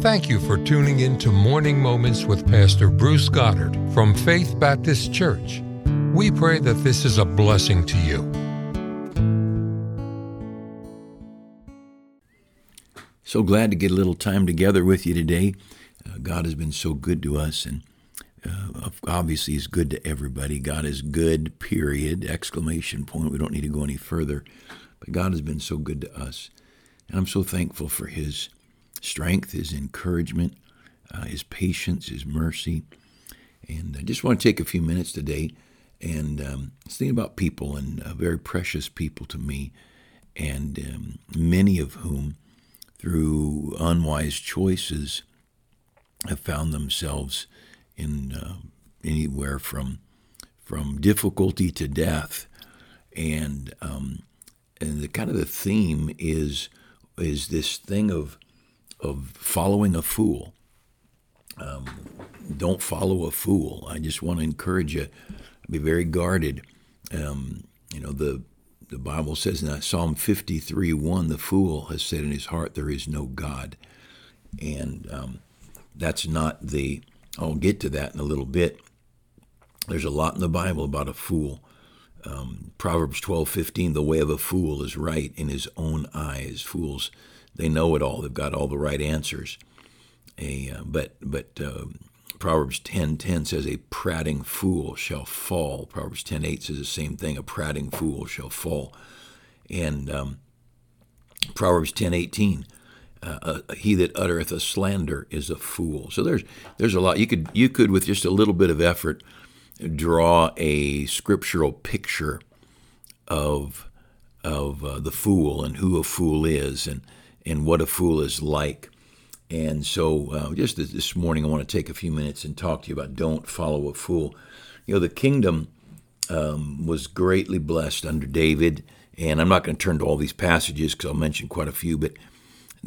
Thank you for tuning in to Morning Moments with Pastor Bruce Goddard from Faith Baptist Church. We pray that this is a blessing to you. So glad to get a little time together with you today. Uh, God has been so good to us, and uh, obviously, He's good to everybody. God is good, period, exclamation point. We don't need to go any further. But God has been so good to us. And I'm so thankful for His strength, His encouragement, uh, His patience, His mercy. And I just want to take a few minutes today and um, about people and uh, very precious people to me, and um, many of whom, through unwise choices, have found themselves in uh, anywhere from from difficulty to death, and um, and the kind of the theme is is this thing of of following a fool. Um, don't follow a fool. I just want to encourage you be very guarded. Um, you know the the Bible says in Psalm 53 1, the fool has said in his heart, There is no God. And um, that's not the, I'll get to that in a little bit. There's a lot in the Bible about a fool. Um, Proverbs 12:15 the way of a fool is right in his own eyes. Fools, they know it all. They've got all the right answers. A, uh, but but uh, Proverbs 10:10 says a prating fool shall fall. Proverbs 10:8 says the same thing. A prating fool shall fall. And um, Proverbs 10:18 uh, uh, he that uttereth a slander is a fool. So there's there's a lot you could you could with just a little bit of effort draw a scriptural picture of of uh, the fool and who a fool is and and what a fool is like. And so, uh, just this morning, I want to take a few minutes and talk to you about don't follow a fool. You know, the kingdom um, was greatly blessed under David, and I'm not going to turn to all these passages because I'll mention quite a few, but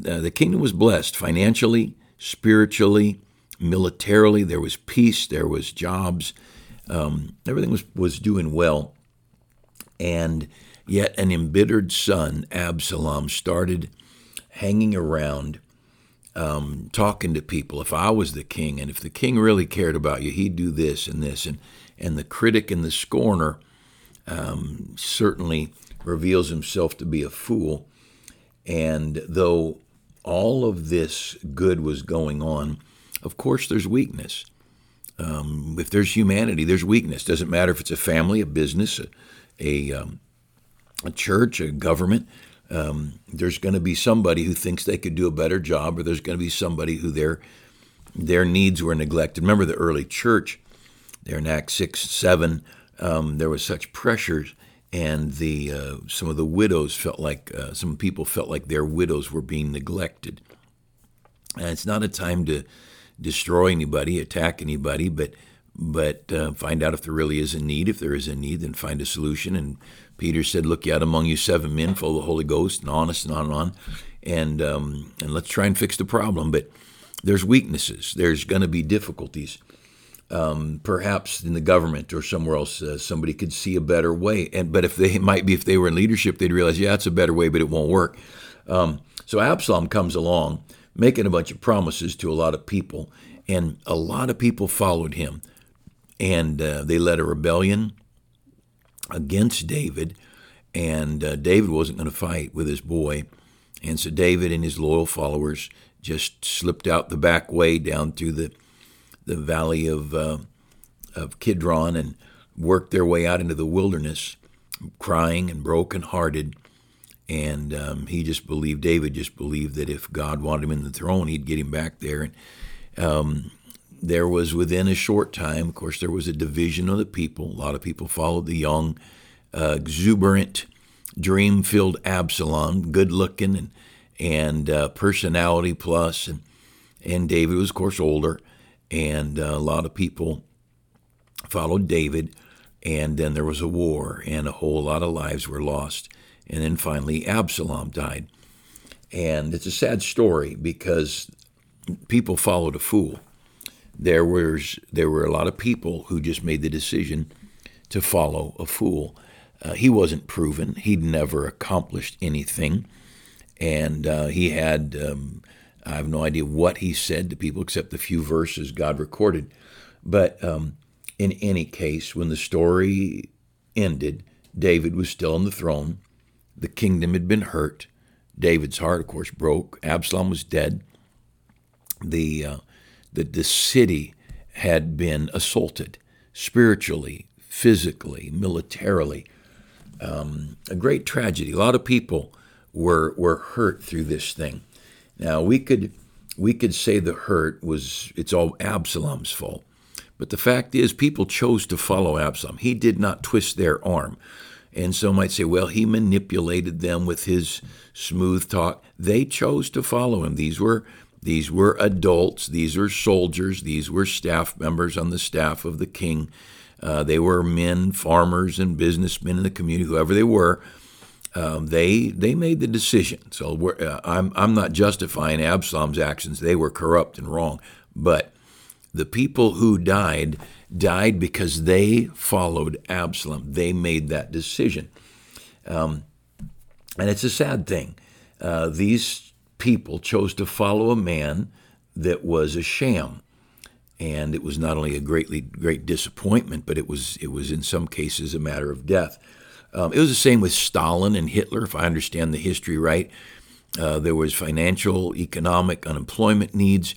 uh, the kingdom was blessed financially, spiritually, militarily. There was peace, there was jobs, um, everything was, was doing well. And yet, an embittered son, Absalom, started hanging around um, talking to people. If I was the king, and if the king really cared about you, he'd do this and this. And, and the critic and the scorner um, certainly reveals himself to be a fool. And though all of this good was going on, of course, there's weakness. Um, if there's humanity, there's weakness. Doesn't matter if it's a family, a business, a, a, um, a church, a government um, there's going to be somebody who thinks they could do a better job, or there's going to be somebody who their their needs were neglected. Remember the early church, there in Acts six seven, um, there was such pressures, and the uh, some of the widows felt like uh, some people felt like their widows were being neglected. And it's not a time to destroy anybody, attack anybody, but but uh, find out if there really is a need. If there is a need, then find a solution and Peter said, Look out among you seven men full of the Holy Ghost and honest and on and on. And, um, and let's try and fix the problem. But there's weaknesses, there's going to be difficulties. Um, perhaps in the government or somewhere else, uh, somebody could see a better way. And but if they might be if they were in leadership, they'd realize, yeah, it's a better way, but it won't work. Um, so Absalom comes along, making a bunch of promises to a lot of people, and a lot of people followed him, and uh, they led a rebellion against David, and uh, David wasn't going to fight with his boy. And so David and his loyal followers just slipped out the back way down through the the valley of uh, of Kidron and worked their way out into the wilderness, crying and brokenhearted. And um, he just believed, David just believed that if God wanted him in the throne, he'd get him back there. And um, there was within a short time, of course, there was a division of the people. A lot of people followed the young, uh, exuberant, dream filled Absalom, good looking and, and uh, personality plus, and, and David was, of course, older. And uh, a lot of people followed David. And then there was a war, and a whole lot of lives were lost. And then finally, Absalom died. And it's a sad story because people followed a fool there was there were a lot of people who just made the decision to follow a fool. Uh, he wasn't proven; he'd never accomplished anything, and uh, he had um, I have no idea what he said to people except the few verses God recorded. But um, in any case, when the story ended, David was still on the throne. The kingdom had been hurt. David's heart, of course, broke. Absalom was dead. The, uh, the, the city had been assaulted spiritually, physically, militarily. Um, a great tragedy. A lot of people were were hurt through this thing. Now we could we could say the hurt was it's all Absalom's fault. But the fact is people chose to follow Absalom. He did not twist their arm. And some might say, well, he manipulated them with his smooth talk. They chose to follow him. These were these were adults. These were soldiers. These were staff members on the staff of the king. Uh, they were men, farmers, and businessmen in the community, whoever they were. Um, they they made the decision. So uh, I'm I'm not justifying Absalom's actions. They were corrupt and wrong, but the people who died died because they followed Absalom. They made that decision, um, and it's a sad thing. Uh, these people chose to follow a man that was a sham and it was not only a greatly great disappointment, but it was it was in some cases a matter of death. Um, it was the same with Stalin and Hitler, if I understand the history right. Uh, there was financial, economic, unemployment needs,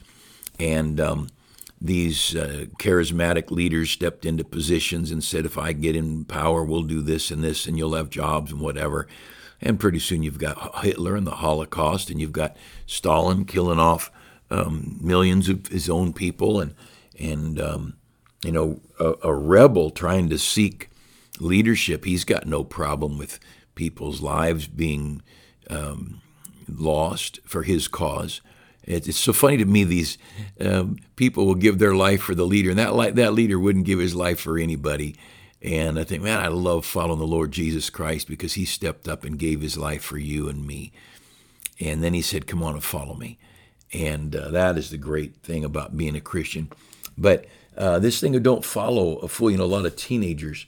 and um, these uh, charismatic leaders stepped into positions and said, "If I get in power, we'll do this and this, and you'll have jobs and whatever." And pretty soon you've got Hitler and the Holocaust, and you've got Stalin killing off um, millions of his own people, and and um, you know a, a, rebel trying to seek leadership. He's got no problem with people's lives being um, lost for his cause. It's so funny to me. These um, people will give their life for the leader, and that that leader wouldn't give his life for anybody. And I think, man, I love following the Lord Jesus Christ because He stepped up and gave His life for you and me. And then He said, "Come on and follow me." And uh, that is the great thing about being a Christian. But uh, this thing of don't follow a fool, you know, a lot of teenagers,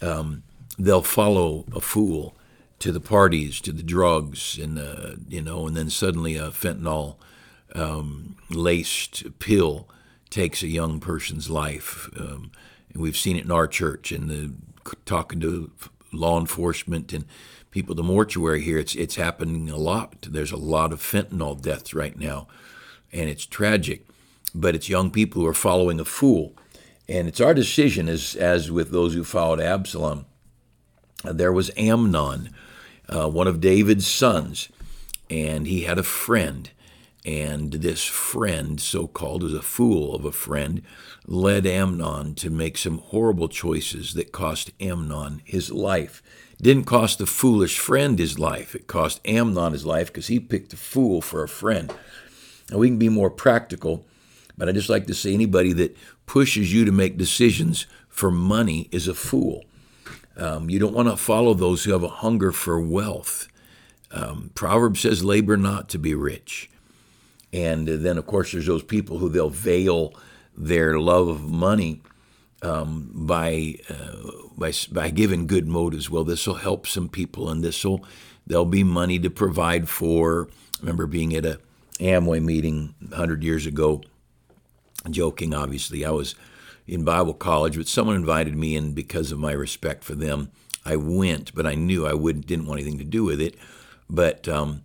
um, they'll follow a fool to the parties, to the drugs, and uh, you know, and then suddenly a fentanyl um, laced pill takes a young person's life. Um, and we've seen it in our church and the talking to law enforcement and people at the mortuary here. It's it's happening a lot. There's a lot of fentanyl deaths right now, and it's tragic but it's young people who are following a fool. And it's our decision, as, as with those who followed Absalom. There was Amnon, uh, one of David's sons, and he had a friend. And this friend, so called, was a fool of a friend, led Amnon to make some horrible choices that cost Amnon his life. Didn't cost the foolish friend his life, it cost Amnon his life because he picked a fool for a friend. Now, we can be more practical but I just like to say anybody that pushes you to make decisions for money is a fool. Um, you don't want to follow those who have a hunger for wealth. Um, Proverbs says, labor not to be rich. And then, of course, there's those people who they'll veil their love of money um, by, uh, by by giving good motives. Well, this will help some people, and this will there'll be money to provide for. I remember being at a Amway meeting 100 years ago, joking, obviously. I was in Bible college, but someone invited me in because of my respect for them. I went, but I knew I wouldn't didn't want anything to do with it. But um,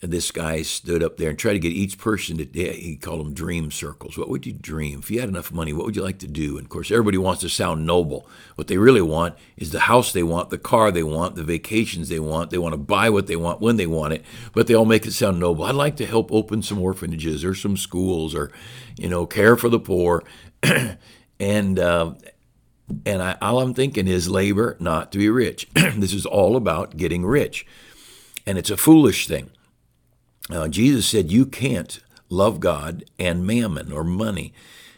this guy stood up there and tried to get each person to he called them dream circles. What would you dream? If you had enough money what would you like to do? And of course everybody wants to sound noble. What they really want is the house they want the car they want the vacations they want. They want to buy what they want when they want it but they all make it sound noble. I'd like to help open some orphanages or some schools or you know care for the poor. And uh, and I, all i'm thinking is labor not to be rich. This is all about getting rich. And it's a foolish thing uh, Jesus said, You can't love God and mammon or money.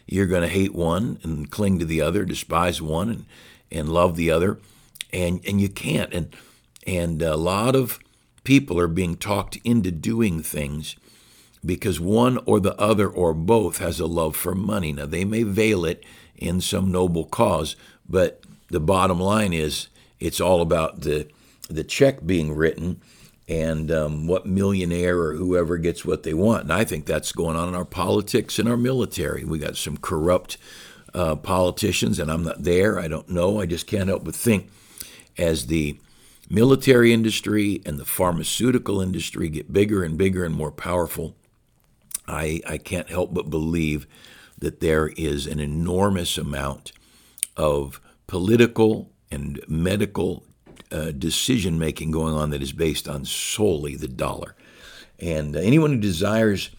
You're going to hate one and cling to the other, despise one and, and love the other. And, and you can't. And, and a lot of people are being talked into doing things because one or the other or both has a love for money. Now, they may veil it in some noble cause, but the bottom line is it's all about the, the check being written and um, what millionaire or whoever gets what they want. And I think that's going on in our politics and our military. We got some corrupt uh, politicians, and I'm not there. I don't know. I just can't help but think as the military industry and the pharmaceutical industry get bigger and bigger and more powerful, I, I can't help but believe that there is an enormous amount of political and medical uh, decision making going on that is based on solely the dollar. And uh, anyone who desires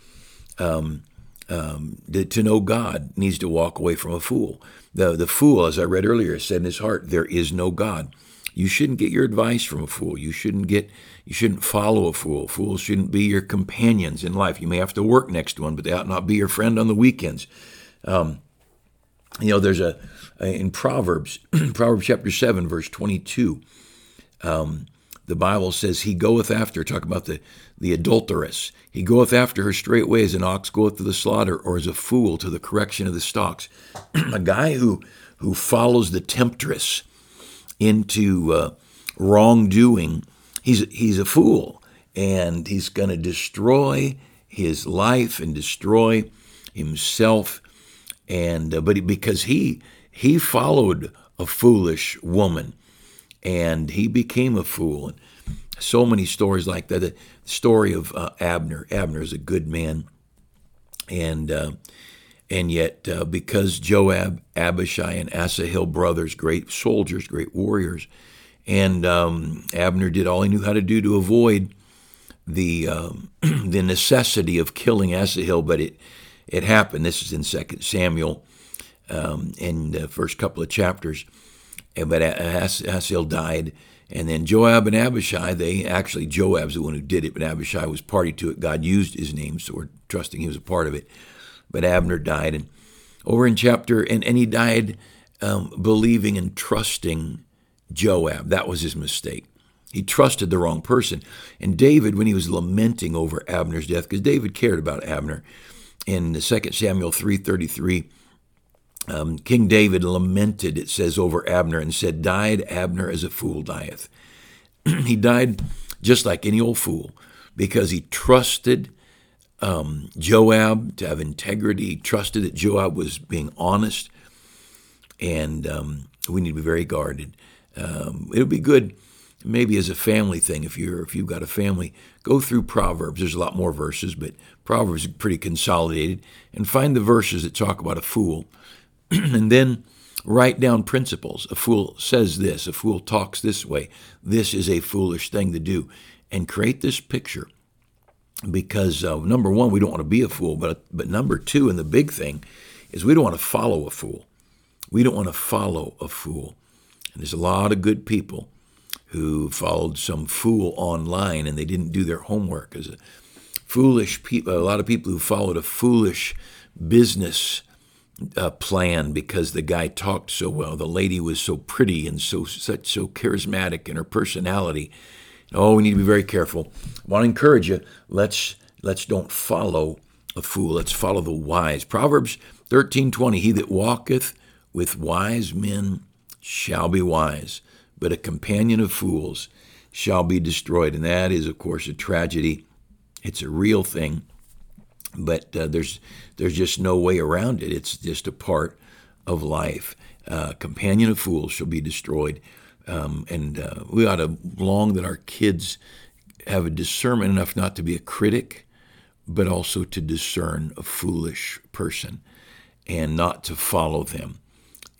um, um, to, to, know God needs to walk away from a fool. The, the fool, as I read earlier, said in his heart, There is no God. You shouldn't get your advice from a fool. You shouldn't get you shouldn't follow a fool. Fools shouldn't be your companions in life. You may have to work next to one, but they ought not be your friend on the weekends. Um, you know, there's a, in Proverbs, Proverbs chapter seven, verse twenty-two. Um, the Bible says, He goeth after, talk about the, the adulteress. He goeth after her straightway as an ox goeth to the slaughter, or as a fool to the correction of the stocks. a guy who, who follows the temptress into uh, wrongdoing, he's, he's a fool. And he's going to destroy his life and destroy himself. And uh, but because he he followed a foolish woman, and he became a fool. And so many stories like that. The story of uh, Abner. Abner is a good man, and uh, and yet uh, because Joab, Abishai, and Asahel brothers, great soldiers, great warriors, and um, Abner did all he knew how to do to avoid the um, the necessity of killing Asahel, but it it happened. This is in Second Samuel, um, in the first couple of chapters but Asahel died. And then Joab and Abishai, they actually, Joab's the one who did it, but Abishai was party to it. God used his name, so we're trusting he was a part of it. But Abner died. And over in chapter, and, and he died um, believing and trusting Joab. That was his mistake. He trusted the wrong person. And David, when he was lamenting over Abner's death, because David cared about Abner, in 2 Samuel 3.33, um, King David lamented, it says, over Abner and said, Died Abner as a fool dieth. he died just like any old fool because he trusted um, Joab to have integrity. He trusted that Joab was being honest. And um, we need to be very guarded. Um, it'll be good maybe as a family thing if you're if you've got a family go through proverbs there's a lot more verses but proverbs are pretty consolidated and find the verses that talk about a fool and then write down principles. A fool says this, a fool talks this way. This is a foolish thing to do. And create this picture. Because uh, number one, we don't want to be a fool, but, but number two, and the big thing, is we don't want to follow a fool. We don't want to follow a fool. And there's a lot of good people who followed some fool online and they didn't do their homework. As a foolish people, a lot of people who followed a foolish business uh, plan because the guy talked so well. The lady was so pretty and so such so charismatic in her personality. Oh, we need to be very careful. I want to encourage you. Let's let's don't follow a fool. Let's follow the wise. Proverbs thirteen twenty. He that walketh with wise men shall be wise, but a companion of fools shall be destroyed. And that is, of course, a tragedy. It's a real thing but uh, there's there's just no way around it. It's just a part of life. Uh, companion of fools shall be destroyed, um, and uh, we ought to long that our kids have a discernment enough not to be a critic, but also to discern a foolish person, and not to follow them.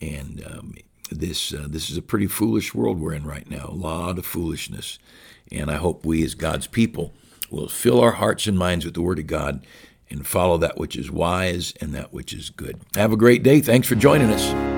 And um, this uh, this is a pretty foolish world we're in right now. A lot of foolishness, and I hope we as God's people will fill our hearts and minds with the Word of God and follow that which is wise and that which is good. Have a great day. Thanks for joining us.